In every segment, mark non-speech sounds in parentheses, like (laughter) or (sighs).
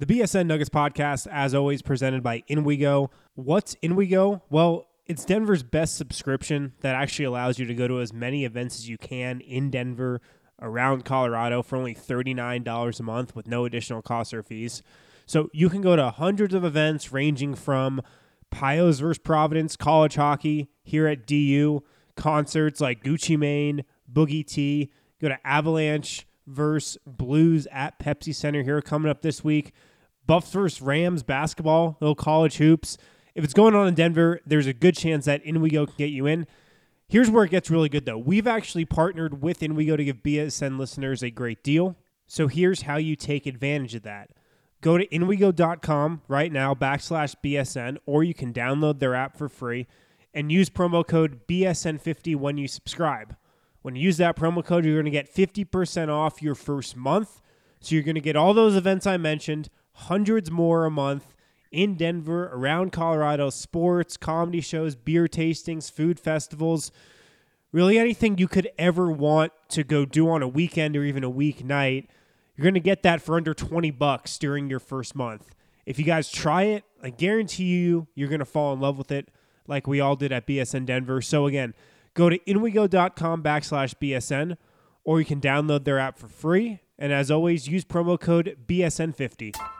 The BSN Nuggets podcast, as always, presented by InWeGo. What's InWeGo? Well, it's Denver's best subscription that actually allows you to go to as many events as you can in Denver, around Colorado for only $39 a month with no additional costs or fees. So you can go to hundreds of events ranging from Pios versus Providence, college hockey here at DU, concerts like Gucci Mane, Boogie T, go to Avalanche versus Blues at Pepsi Center here coming up this week. Buffs versus Rams basketball, little college hoops. If it's going on in Denver, there's a good chance that InWeGo can get you in. Here's where it gets really good though. We've actually partnered with InWeGo to give BSN listeners a great deal. So here's how you take advantage of that. Go to inwego.com right now, backslash BSN, or you can download their app for free and use promo code BSN50 when you subscribe. When you use that promo code, you're going to get 50% off your first month. So you're going to get all those events I mentioned, hundreds more a month in Denver, around Colorado, sports, comedy shows, beer tastings, food festivals, really anything you could ever want to go do on a weekend or even a weeknight. You're going to get that for under 20 bucks during your first month. If you guys try it, I guarantee you you're going to fall in love with it like we all did at BSN Denver. So again, go to inwego.com backslash BSN or you can download their app for free. And as always, use promo code BSN50.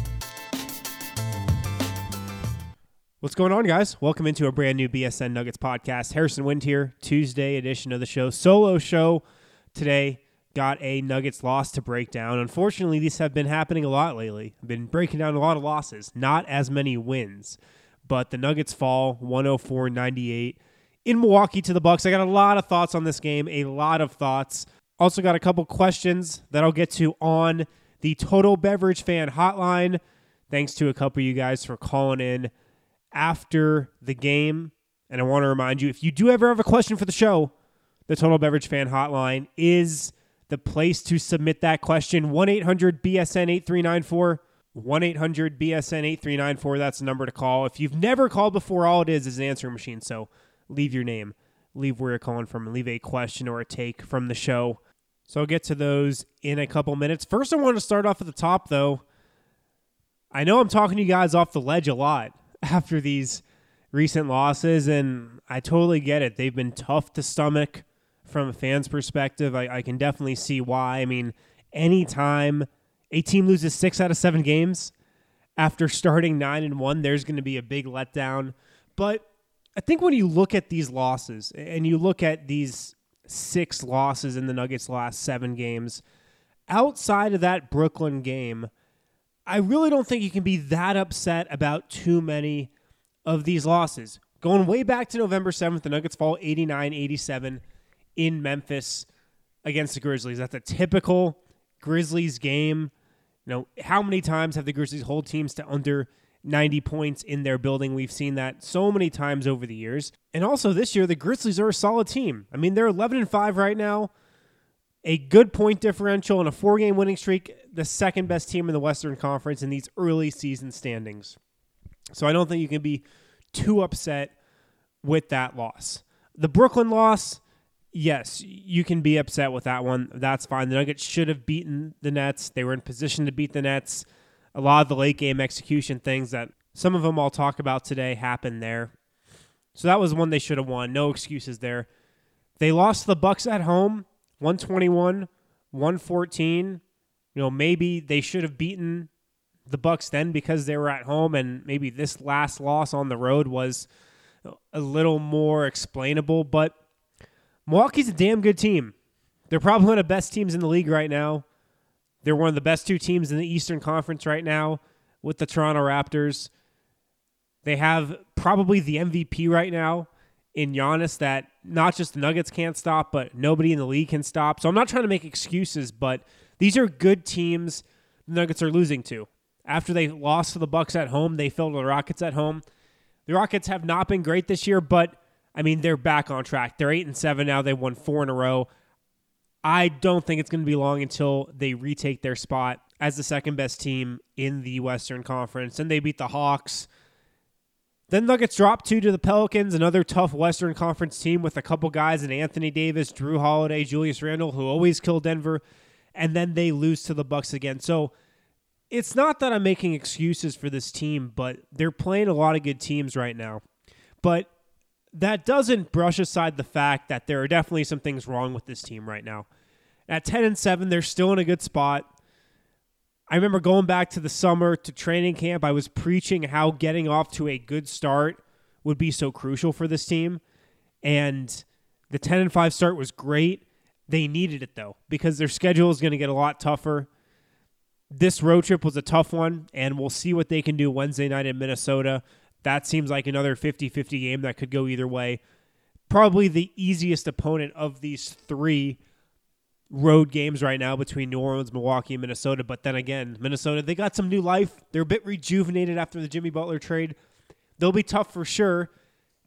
What's going on, guys? Welcome into a brand new BSN Nuggets podcast. Harrison Wind here, Tuesday edition of the show, solo show. Today, got a Nuggets loss to break down. Unfortunately, these have been happening a lot lately. I've been breaking down a lot of losses, not as many wins. But the Nuggets fall 104 98 in Milwaukee to the Bucks. I got a lot of thoughts on this game, a lot of thoughts. Also got a couple questions that I'll get to on the Total Beverage Fan Hotline. Thanks to a couple of you guys for calling in after the game. And I want to remind you if you do ever have a question for the show, the Total Beverage Fan Hotline is the place to submit that question. 1 800 BSN 8394. 1 800 BSN 8394. That's the number to call. If you've never called before, all it is is an answering machine. So leave your name, leave where you're calling from, and leave a question or a take from the show. So I'll get to those in a couple minutes. First, I want to start off at the top, though. I know I'm talking to you guys off the ledge a lot after these recent losses, and I totally get it. They've been tough to stomach from a fan's perspective. I, I can definitely see why. I mean, anytime a team loses six out of seven games after starting nine and one, there's going to be a big letdown. But I think when you look at these losses and you look at these six losses in the Nuggets' last seven games, outside of that Brooklyn game, I really don't think you can be that upset about too many of these losses. Going way back to November 7th, the Nuggets fall 89 87 in Memphis against the Grizzlies. That's a typical Grizzlies game. You know, how many times have the Grizzlies hold teams to under 90 points in their building? We've seen that so many times over the years. And also this year, the Grizzlies are a solid team. I mean, they're 11 and 5 right now a good point differential and a four game winning streak, the second best team in the Western Conference in these early season standings. So I don't think you can be too upset with that loss. The Brooklyn loss, yes, you can be upset with that one. That's fine. The Nuggets should have beaten the Nets. They were in position to beat the Nets. A lot of the late game execution things that some of them I'll talk about today happened there. So that was one they should have won. No excuses there. They lost the Bucks at home. 121, 114. You know, maybe they should have beaten the Bucks then because they were at home and maybe this last loss on the road was a little more explainable, but Milwaukee's a damn good team. They're probably one of the best teams in the league right now. They're one of the best two teams in the Eastern Conference right now with the Toronto Raptors. They have probably the MVP right now in Giannis that not just the Nuggets can't stop, but nobody in the league can stop. So I'm not trying to make excuses, but these are good teams the Nuggets are losing to. After they lost to the Bucks at home, they fell to the Rockets at home. The Rockets have not been great this year, but I mean they're back on track. They're eight and seven now. They won four in a row. I don't think it's going to be long until they retake their spot as the second best team in the Western Conference, and they beat the Hawks. Then Nuggets drop two to the Pelicans, another tough Western Conference team with a couple guys in Anthony Davis, Jrue Holiday, Julius Randle, who always kill Denver, and then they lose to the Bucks again. So it's not that I'm making excuses for this team, but they're playing a lot of good teams right now. But that doesn't brush aside the fact that there are definitely some things wrong with this team right now. At 10 and 7, they're still in a good spot. I remember going back to the summer to training camp, I was preaching how getting off to a good start would be so crucial for this team. And the 10 and 5 start was great. They needed it though because their schedule is going to get a lot tougher. This road trip was a tough one, and we'll see what they can do Wednesday night in Minnesota. That seems like another 50 50 game that could go either way. Probably the easiest opponent of these three road games right now between New Orleans, Milwaukee, and Minnesota. But then again, Minnesota, they got some new life. They're a bit rejuvenated after the Jimmy Butler trade. They'll be tough for sure.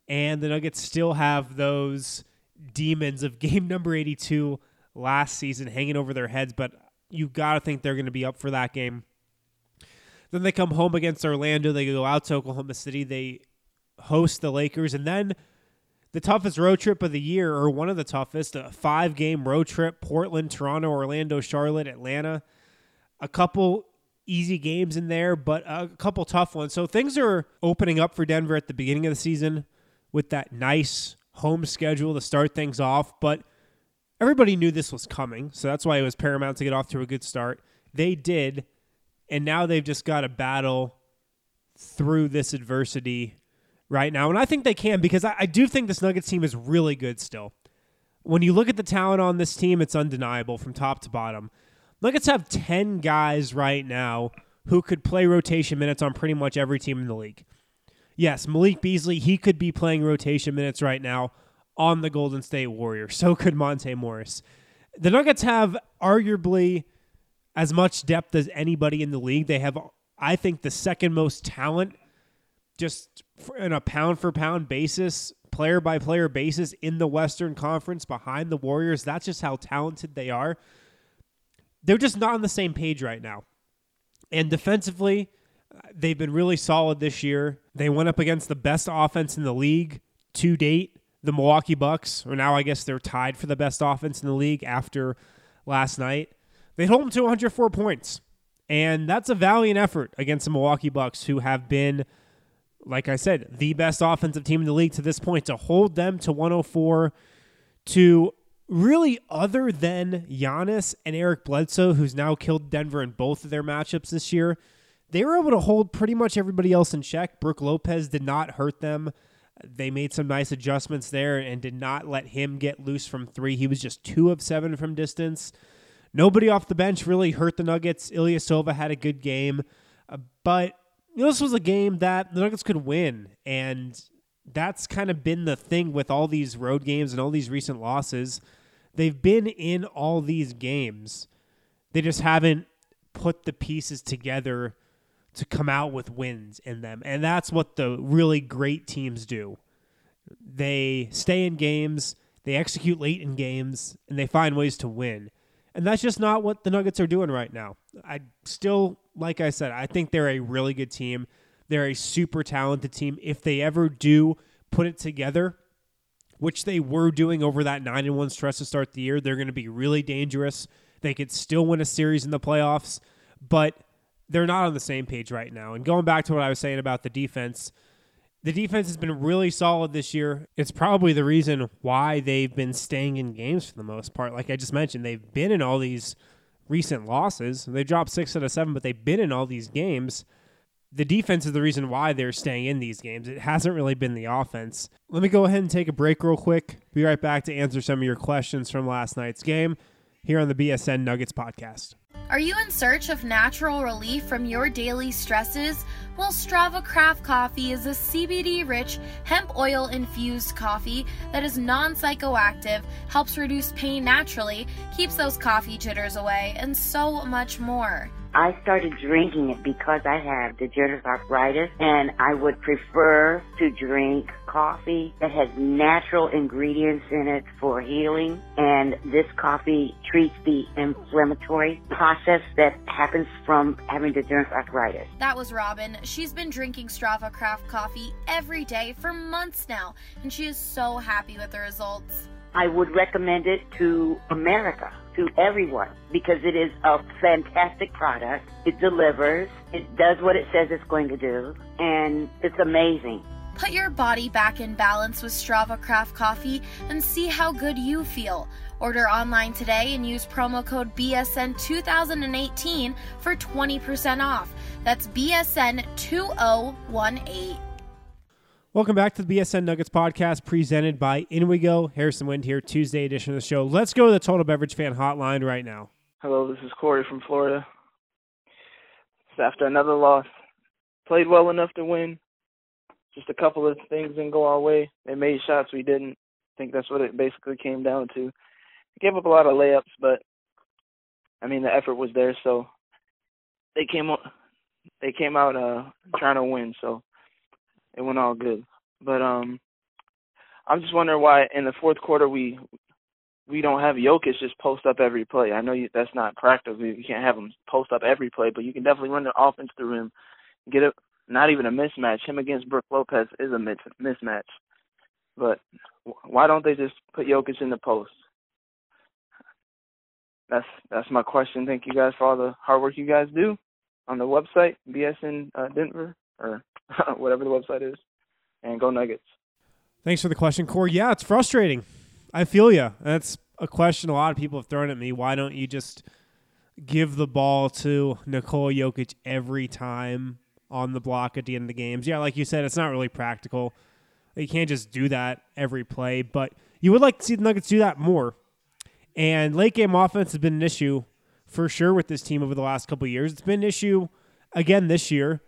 And the Nuggets still have those demons of (laughs) game number 82 last season hanging over their heads. But you got to think they're going to be up for that game. Then they come home against Orlando. They go out to Oklahoma City. They host the Lakers. And then the toughest road trip of the year, or one of the toughest, a five game road trip Portland, Toronto, Orlando, Charlotte, Atlanta. A couple easy games in there, but a couple tough ones. So things are opening up for Denver at the beginning of the season with that nice home schedule to start things off. But everybody knew this was coming, so that's why it was paramount to get off to a good start. They did, and now they've just got to battle through this adversity right now. And I think they can because I, I do think this Nuggets team is really good still. When you look at the talent on this team, it's undeniable from top to bottom. Nuggets have 10 guys right now who could play rotation minutes on pretty much every team in the league. Yes, Malik Beasley, he could be playing rotation minutes right now on the Golden State Warriors. So could Monte Morris. The Nuggets have arguably as much depth as anybody in the league. They have, I think, the second most talent just in a pound for pound basis, player by player basis in the Western Conference behind the Warriors. That's just how talented they are. They're just not on the same page right now. And defensively, they've been really solid this year. They went up against the best offense in the league to date, the Milwaukee Bucks, or now I guess they're tied for the best offense in the league after last night. They hold them to 104 points. And that's a valiant effort against the Milwaukee Bucks, who have been, like I said, the best offensive team in the league to this point. To hold them to 104, to really, other than Giannis and Eric Bledsoe, who's now killed Denver in both of their matchups this year, they were able to hold pretty much everybody else in check. Brook Lopez did not hurt them. They made some nice adjustments there and did not let him get loose from three. He was just two of seven from distance. Nobody off the bench really hurt the Nuggets. Ilyasova had a good game, uh, but you know, this was a game that the Nuggets could win, and that's kind of been the thing with all these road games and all these recent losses. They've been in all these games. They just haven't put the pieces together to come out with wins in them. And that's what the really great teams do. They stay in games, they execute late in games, and they find ways to win. And that's just not what the Nuggets are doing right now. I still, like I said, I think they're a really good team. They're a super talented team. If they ever do put it together, which they were doing over that 9 and 1 stretch to start the year, they're going to be really dangerous. They could still win a series in the playoffs, but they're not on the same page right now. And going back to what I was saying about the defense, the defense has been really solid this year. It's probably the reason why they've been staying in games for the most part. Like I just mentioned, they've been in all these recent losses. They dropped six out of seven, but they've been in all these games. the defense is the reason why they're staying in these games. It hasn't really been the offense. Let me go ahead and take a break real quick. Be right back to answer some of your questions from last night's game here on the BSN Nuggets podcast. Are you in search of natural relief from your daily stresses? Well, Strava Craft Coffee is a CBD rich, hemp oil infused coffee that is non psychoactive, helps reduce pain naturally, keeps those coffee jitters away, and so much more. I started drinking it because I have degenerative arthritis and I would prefer to drink coffee that has natural ingredients in it for healing and this coffee treats the inflammatory process that happens from having degenerative arthritis. That was Robin. She's been drinking Strava Craft coffee every day for months now and she is so happy with the results. I would recommend it to America, to everyone, because it is a fantastic product. It delivers, it does what it says it's going to do, and it's amazing. Put your body back in balance with Strava Craft Coffee and see how good you feel. Order online today and use promo code BSN2018 for 20% off. That's BSN2018. Welcome back to the BSN Nuggets podcast presented by InWeGo. Harrison Wind here, Tuesday edition of the show. Let's go to the Total Beverage Fan Hotline right now. Hello, this is Corey from Florida. It's after another loss. Played well enough to win. Just a couple of things didn't go our way. They made shots we didn't. I think that's what it basically came down to. We gave up a lot of layups, but I mean the effort was there, so they came out they came out uh trying to win, so it went all good. But um I'm just wondering why in the fourth quarter we we don't have Jokic just post up every play. I know you, that's not practical. You can't have him post up every play, but you can definitely run the offense through him. And get it, not even a mismatch. Him against Brook Lopez is a mis- mismatch. But why don't they just put Jokic in the post? That's that's my question. Thank you guys for all the hard work you guys do on the website, BSN uh, Denver or (laughs) whatever the website is, and go Nuggets. Thanks for the question, Corey. Yeah, it's frustrating. I feel you. That's a question a lot of people have thrown at me. Why don't you just give the ball to Nikola Jokic every time on the block at the end of the games? Yeah, like you said, it's not really practical. You can't just do that every play, but you would like to see the Nuggets do that more. And late game offense has been an issue for sure with this team over the last couple years. It's been an issue again this year.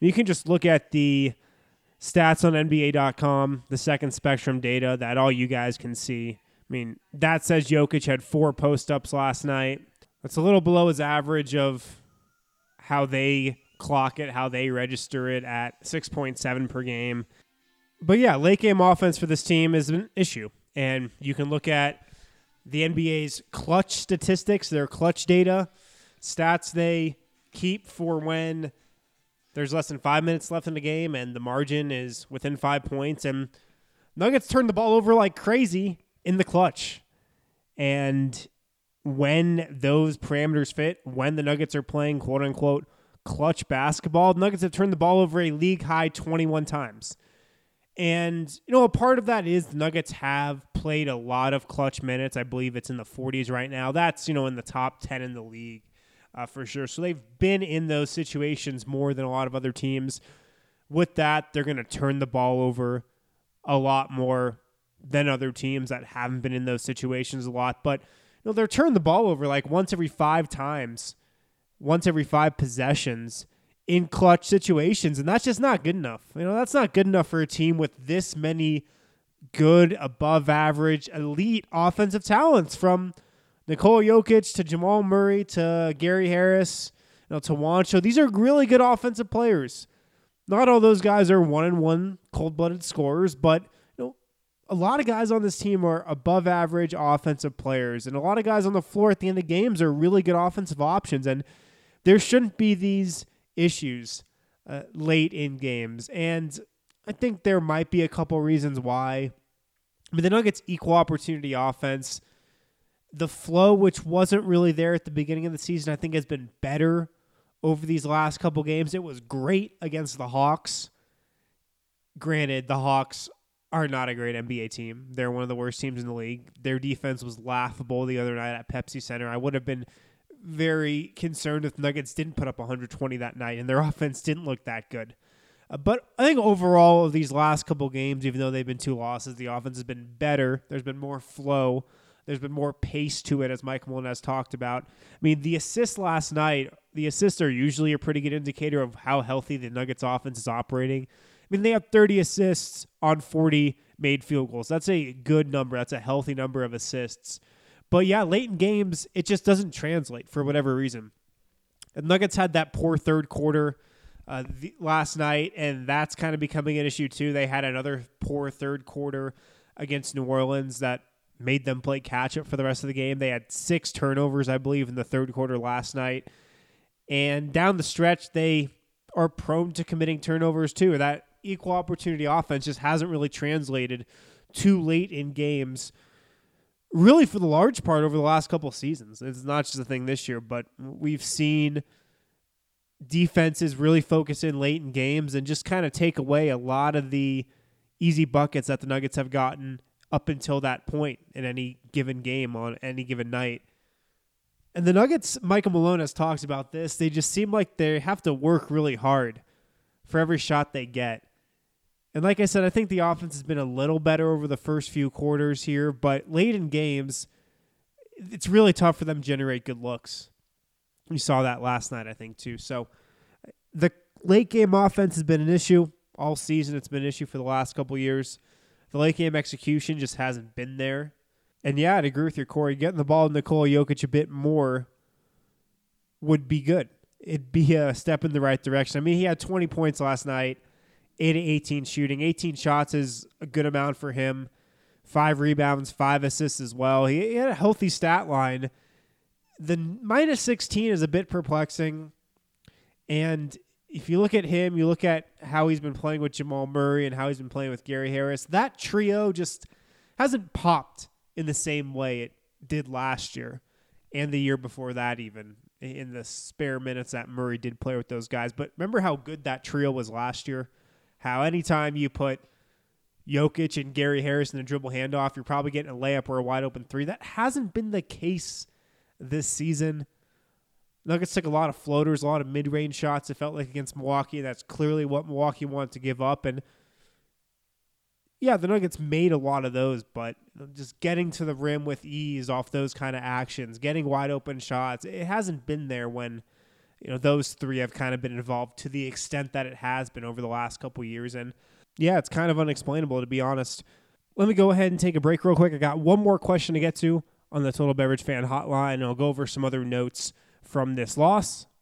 You can just look at the stats on NBA.com, the second spectrum data that all you guys can see. I mean, that says Jokic had four post ups last night. That's a little below his average of how they clock it, how they register it at 6.7 per game. But yeah, late game offense for this team is an issue. And you can look at the NBA's clutch statistics, their clutch data, stats they keep for when there's less than five minutes left in the game and the margin is within five points. And Nuggets turn the ball over like crazy in the clutch. And when those parameters fit, when the Nuggets are playing quote unquote clutch basketball, the Nuggets have turned the ball over a league high 21 times. And, you know, a part of that is the Nuggets have played a lot of clutch minutes. I believe it's in the 40s right now. That's, you know, in the top 10 in the league uh, for sure. So they've been in those situations more than a lot of other teams. With that, they're going to turn the ball over a lot more than other teams that haven't been in those situations a lot. But, you know, they're turning the ball over like once every five times, once every five possessions in clutch situations, and that's just not good enough. You know, that's not good enough for a team with this many good, above average, elite offensive talents from Nikola Jokic to Jamal Murray to Gary Harris, you know, to Juancho. These are really good offensive players. Not all those guys are one and one cold blooded scorers, but you know, a lot of guys on this team are above average offensive players, and a lot of guys on the floor at the end of games are really good offensive options. And there shouldn't be these issues uh, late in games. And I think there might be a couple reasons why. I mean, the Nuggets' equal opportunity offense, the flow, which wasn't really there at the beginning of the season, I think has been better over these last couple games. It was great against the Hawks. Granted, the Hawks are not a great NBA team. They're one of the worst teams in the league. Their defense was laughable the other night at Pepsi Center. I would have been very concerned if Nuggets didn't put up 120 that night and their (laughs) offense didn't look that good. Uh, but I think overall of these last couple games, even though they've been two losses, the offense has been better. There's been more flow. There's been more pace to it, as Mike Malone has talked about. I mean, the assists last night, the assists are usually a pretty good indicator of how healthy the Nuggets offense is operating. I mean, they have 30 assists on 40 made field goals. That's a good number. That's a healthy number of assists. But yeah, late in games, it just doesn't translate for whatever reason. The Nuggets had that poor third quarter uh, the, last night, and that's kind of becoming an issue too. They had another poor third quarter against New Orleans that made them play catch up for the rest of the game. They had six turnovers, I believe, in the third quarter last night. And down the stretch, they are prone to committing turnovers too. That equal opportunity offense just hasn't really translated too late in games. Really, for the large part over the last couple seasons, it's not just a thing this year, but we've seen defenses really focus in late in games and just kind of take away a lot of the easy buckets that the Nuggets have gotten up until that point in any given game on any given night. And the Nuggets, Michael Malone has talked about this. They just seem like they have to work really hard for every shot they get. And like I said, I think the offense has been a little better over the first few quarters here, but late in games, it's really tough for them to generate good looks. You saw that last night, I think, too. So the late game offense has been an issue all season. It's been an issue for the last couple years. The late game execution just hasn't been there. And yeah, I'd agree with you, Corey. Getting the ball to Nikola Jokic a bit more would be good. It'd be a step in the right direction. I mean, he had 20 points last night 8 to 18 shooting. 18 shots is a good amount for him. Five rebounds, five assists as well. He, he had a healthy stat line. The minus 16 is a bit perplexing. And if you look at him, you look at how he's been playing with Jamal Murray and how he's been playing with Gary Harris, that trio just hasn't popped in the same way it did last year and the year before that, even in the spare minutes that Murray did play with those guys. But remember how good that trio was last year? How anytime you put Jokic and Gary Harris in a dribble handoff, you're probably getting a layup or a wide open three. That hasn't been the case this season. Nuggets took a lot of floaters, a lot of mid range shots. It felt like against Milwaukee. That's clearly what Milwaukee wanted to give up. And yeah, the Nuggets made a lot of those, but just getting to the rim with ease off those kind of actions, getting wide open shots, it hasn't been there when you know those three have kind of been involved to the extent that it has been over the last couple years. And yeah it's kind of unexplainable to be honest. Let me go ahead and take a break real quick. I got one more question to get to on the total beverage fan hotline and i'll go over some other notes from this loss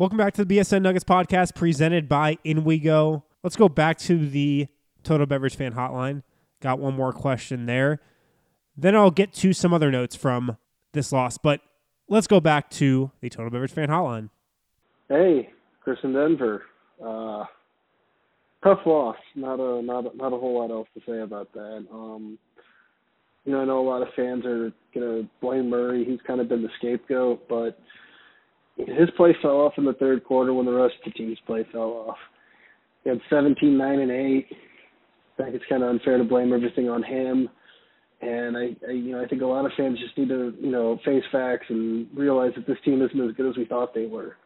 Welcome back to the BSN Nuggets podcast presented by InWeGo. Let's go back to the Total Beverage Fan Hotline. Got one more question there. Then I'll get to some other notes from this loss, but let's go back to the Total Beverage Fan Hotline. Hey, Chris in Denver. Uh, tough loss. Not a not a, not a whole lot else to say about that. Um, you know, I know a lot of fans are gonna blame Murray. He's kind of been the scapegoat, but his play fell off in the third quarter when the rest of the team's play fell off. He had 17, 9, and 8. I think it's kind of unfair to blame everything on him. And I, I, you know, I think a lot of fans just need to, you know, face facts and realize that this team isn't as good as we thought they were.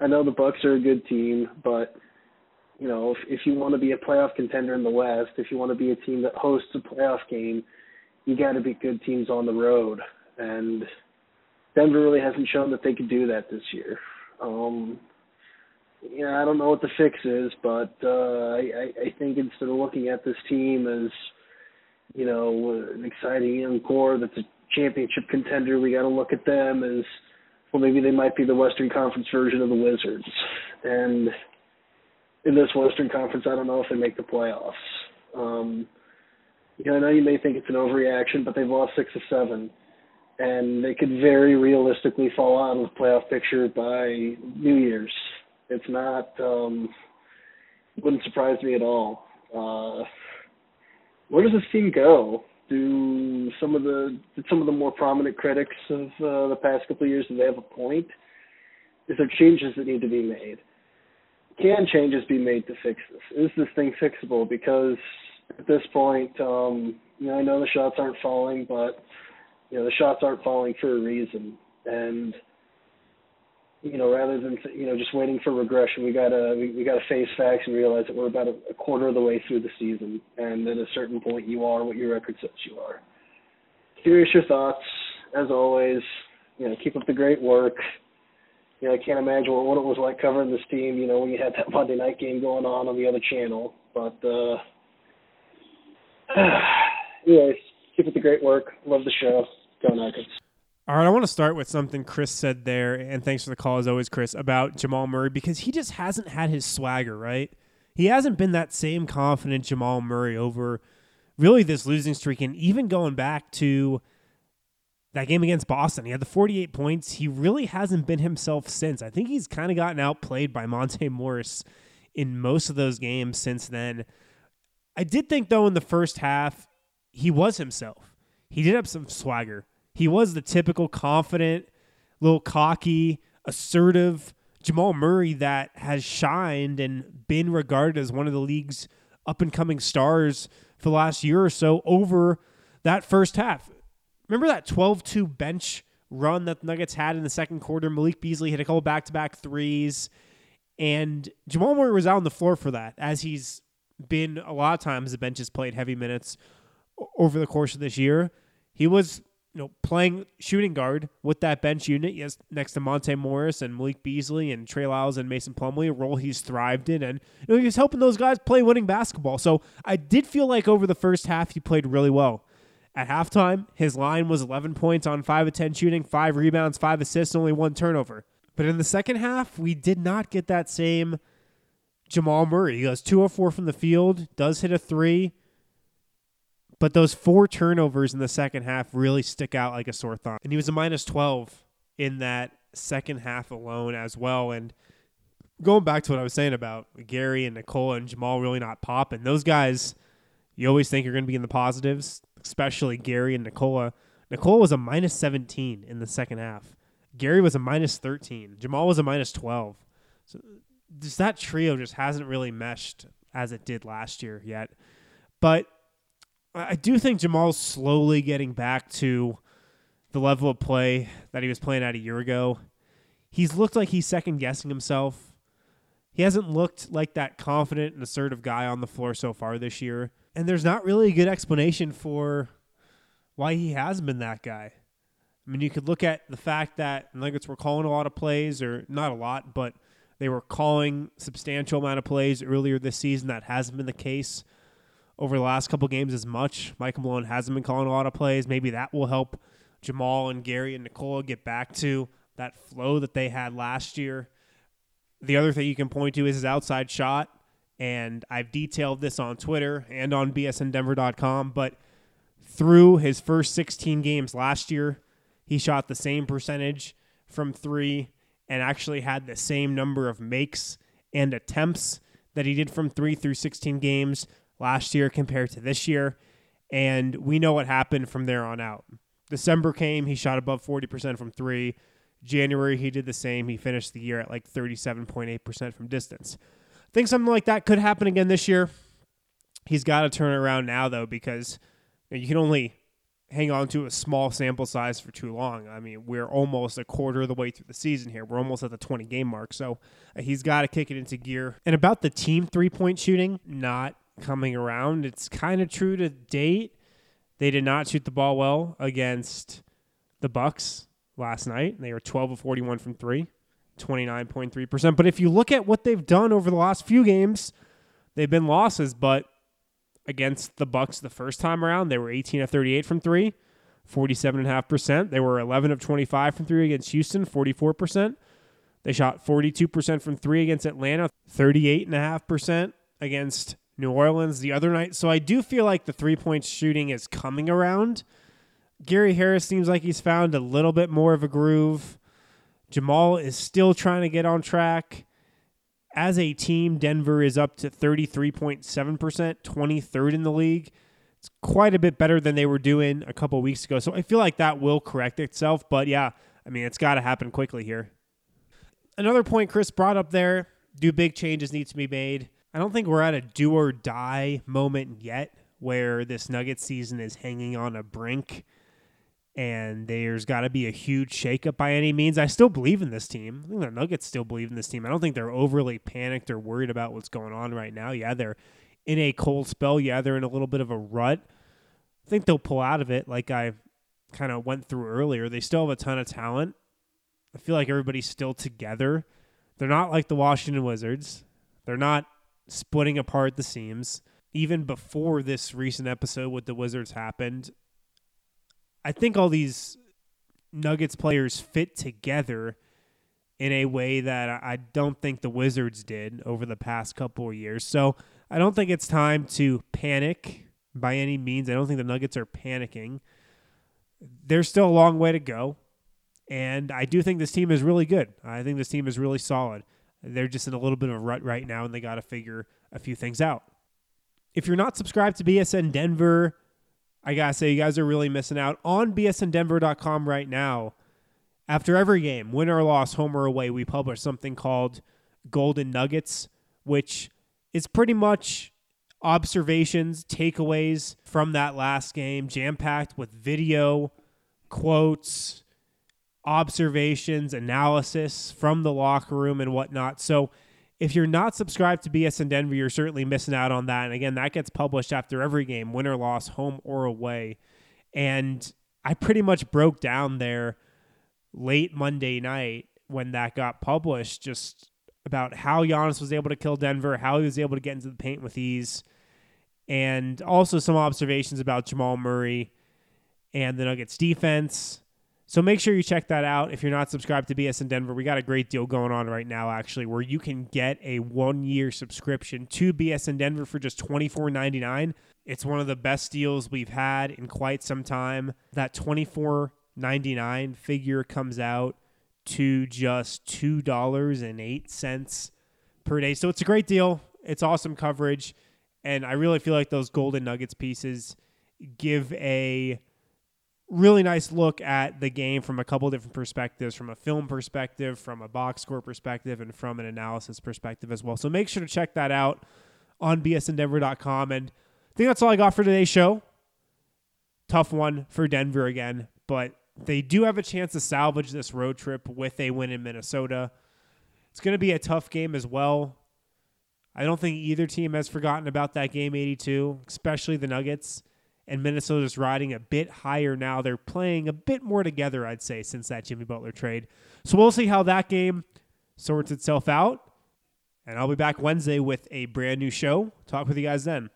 I know the Bucks are a good team, but you know, if, if you want to be a playoff contender in the West, if you want to be a team that hosts a playoff game, you got to beat good teams on the road. And Denver really hasn't shown that they could do that this year. Um, know, I don't know what the fix is, but uh, I, I think instead of looking at this team as you know, an exciting young core that's a championship contender. We got to look at them as well. Maybe they might be the Western Conference version of the Wizards. And in this Western Conference, I don't know if they make the playoffs. Um, you know, I know you may think it's an overreaction, but they've lost six of seven, and they could very realistically fall out of the playoff picture by New Year's. It's not. Um, wouldn't surprise me at all. Uh, where does this team go? Do some of the some of the more prominent critics of uh, the past couple of years do they have a point? Is there changes that need to be made? Can changes be made to fix this? Is this thing fixable? Because at this point, um, you know, I know the shots aren't falling, but you know the shots aren't falling for a reason, and you know, rather than you know just waiting for regression, we gotta we, we gotta face facts and realize that we're about a, a quarter of the way through the season, and at a certain point, you are what your record says you are. Curious your thoughts, as always. You know, keep up the great work. You know, I can't imagine what, it was like covering this team. You know, when you had that (laughs) Monday night game going on on the other channel, but. uh (sighs) anyways, keep up the great work. Love the show. Go Nuggets. All right, I want to start with something Chris said there, and thanks for the call as always, Chris, about Jamal Murray because he just hasn't had his swagger, right? He hasn't been that same confident Jamal Murray over really this losing streak, and even going back to that game against Boston, he had the 48 points. He really hasn't been himself since. I think he's kind of gotten outplayed by Monte Morris in most of those games since then. I did think though in the first half he was himself. He did have some swagger. He was the typical confident, little cocky, assertive Jamal Murray that has shined and been regarded as one of the league's up and coming stars for the last year or so over that first half. Remember that 12 2 bench run that the Nuggets had in the second quarter? Malik Beasley hit a couple back to back threes, and Jamal Murray was out on the floor for that, as he's been a lot of times the bench has played heavy minutes over the course of this year. He was you know, playing shooting guard with that bench unit, yes, next to Monte Morris and Malik Beasley and Trey Lyles and Mason Plumlee, a role he's thrived in, and you know, he was helping those guys play winning basketball. So I did feel like over the first half he played really well. At halftime, his line was 11 points on 5 of 10 shooting, 5 rebounds, 5 assists, only one turnover. But in the second half, we did not get that same Jamal Murray. He goes 204 from the field, does hit a three, but those four turnovers in the second half really stick out like a sore thumb. And he was a minus 12 in that second half alone as well. And going back to what I was saying about Gary and Nikola and Jamal really not popping, those guys you always think you're going to be in the positives, especially Gary and Nikola. Nikola was a minus 17 in the second half. Gary was a minus 13. Jamal was a minus 12. So just that trio just hasn't really meshed as it did last year yet. But I do think Jamal's slowly getting back to the level of play that he was playing at a year ago. He's looked like he's second guessing himself. He hasn't looked like that confident and assertive guy on the floor so far this year. And there's not really a good explanation for why he hasn't been that guy. I mean, you could look at the fact that Nuggets were calling a lot of plays, or not a lot, but they were calling substantial amount of plays earlier this season. That hasn't been the case over the last couple games as much. Michael Malone hasn't been calling a lot of plays. Maybe that will help Jamal and Gary and Nikola get back to that flow that they had last year. The other thing you can point to is his outside shot, and I've detailed this on Twitter and on bsndenver.com, but through his first 16 games last year, he shot the same percentage from 3 and actually had the same number of makes and attempts that he did from 3 through 16 games last year compared to this year. And we know what happened from there on out. December came, he shot above 40% from three. January, he did the same. He finished the year at like 37.8% from distance. I think something like that could happen again this year. He's got to turn it around now, though, because you can only hang on to a small sample size for too long. I mean, we're almost a quarter of the way through the season here. We're almost at the 20 game mark. So uh, he's got to kick it into gear. And about the team three point shooting, not coming around. It's kind of true to date. They did not shoot the ball well against the Bucks last night. They were 12 of 41 from 3, 29.3%. But if you look at what they've done over the last few games, they've been losses, but against the Bucks the first time around. They were 18 of 38 from 3, 47.5%. They were 11 of 25 from 3 against Houston, 44%. They shot 42% from 3 against Atlanta, 38.5% against New Orleans the other night. So I do feel like the three-point shooting is coming around. Gary Harris seems like he's found a little bit more of a groove. Jamal is still trying to get on track. As a team, Denver is up to 33.7%, 23rd in the league. It's quite a bit better than they were doing a couple weeks ago. So I feel like that will correct itself. But yeah, I mean, it's got to happen quickly here. Another point Chris brought up there do big changes need to be made? I don't think we're at a do or die moment yet where this Nuggets season is hanging on a brink and there's got to be a huge shakeup by any means. I still believe in this team. I think the Nuggets still believe in this team. I don't think they're overly panicked or worried about what's going on right now. Yeah, they're in a cold spell. Yeah, they're in a little bit of a rut. I think they'll pull out of it like I kind of went through earlier. They still have a ton of talent. I feel like everybody's still together. They're not like the Washington Wizards. They're not splitting apart the seams. Even before this recent episode with the Wizards happened, I think all these Nuggets players fit together in a way that I don't think the Wizards did over the past couple of years. So I don't think it's time to panic by any means. I don't think the Nuggets are panicking. There's still a long way to go. And I do think this team is really good. I think this team is really solid. They're just in a little bit of a rut right now, and they got to figure a few things out. If you're not subscribed to BSN Denver, I gotta say, you guys are really missing out on bsndenver.com right now. After every game, win or loss, home or away, we publish something called Golden Nuggets, which is pretty much observations, takeaways from that last game, jam packed with video, quotes, observations, analysis from the locker room, and whatnot. So, if you're not subscribed to BSN Denver, you're certainly missing out on that. And again, that gets published after every game, win or loss, home or away. And I pretty much broke down there late Monday night when that got published, just about how Giannis was able to kill Denver, how he was able to get into the paint with ease, and also some observations about Jamal Murray and the Nuggets defense so make sure you check that out. If you're not subscribed to BSN Denver, we got a great deal going on right now, actually, where you can get a one year subscription to BSN Denver for just $24.99. It's one of the best deals we've had in quite some time. That $24.99 figure comes out to just $2.08 per day. So it's a great deal. It's awesome coverage. And I really feel like those Golden Nuggets pieces give a really nice look at the game from a couple different perspectives from a film perspective, from a box score perspective, and from an analysis perspective as well. So make sure to check that out on bsndenver.com. And I think that's all I got for today's show. Tough one for Denver again, but they do have a chance to salvage this road trip with a win in Minnesota. It's going to be a tough game as well. I don't think either team has forgotten about that game 82, especially the Nuggets and Minnesota's riding a bit higher now. They're playing a bit more together, I'd say, since that Jimmy Butler trade. So we'll see how that game sorts itself out. And I'll be back Wednesday with a brand new show. Talk with you guys then.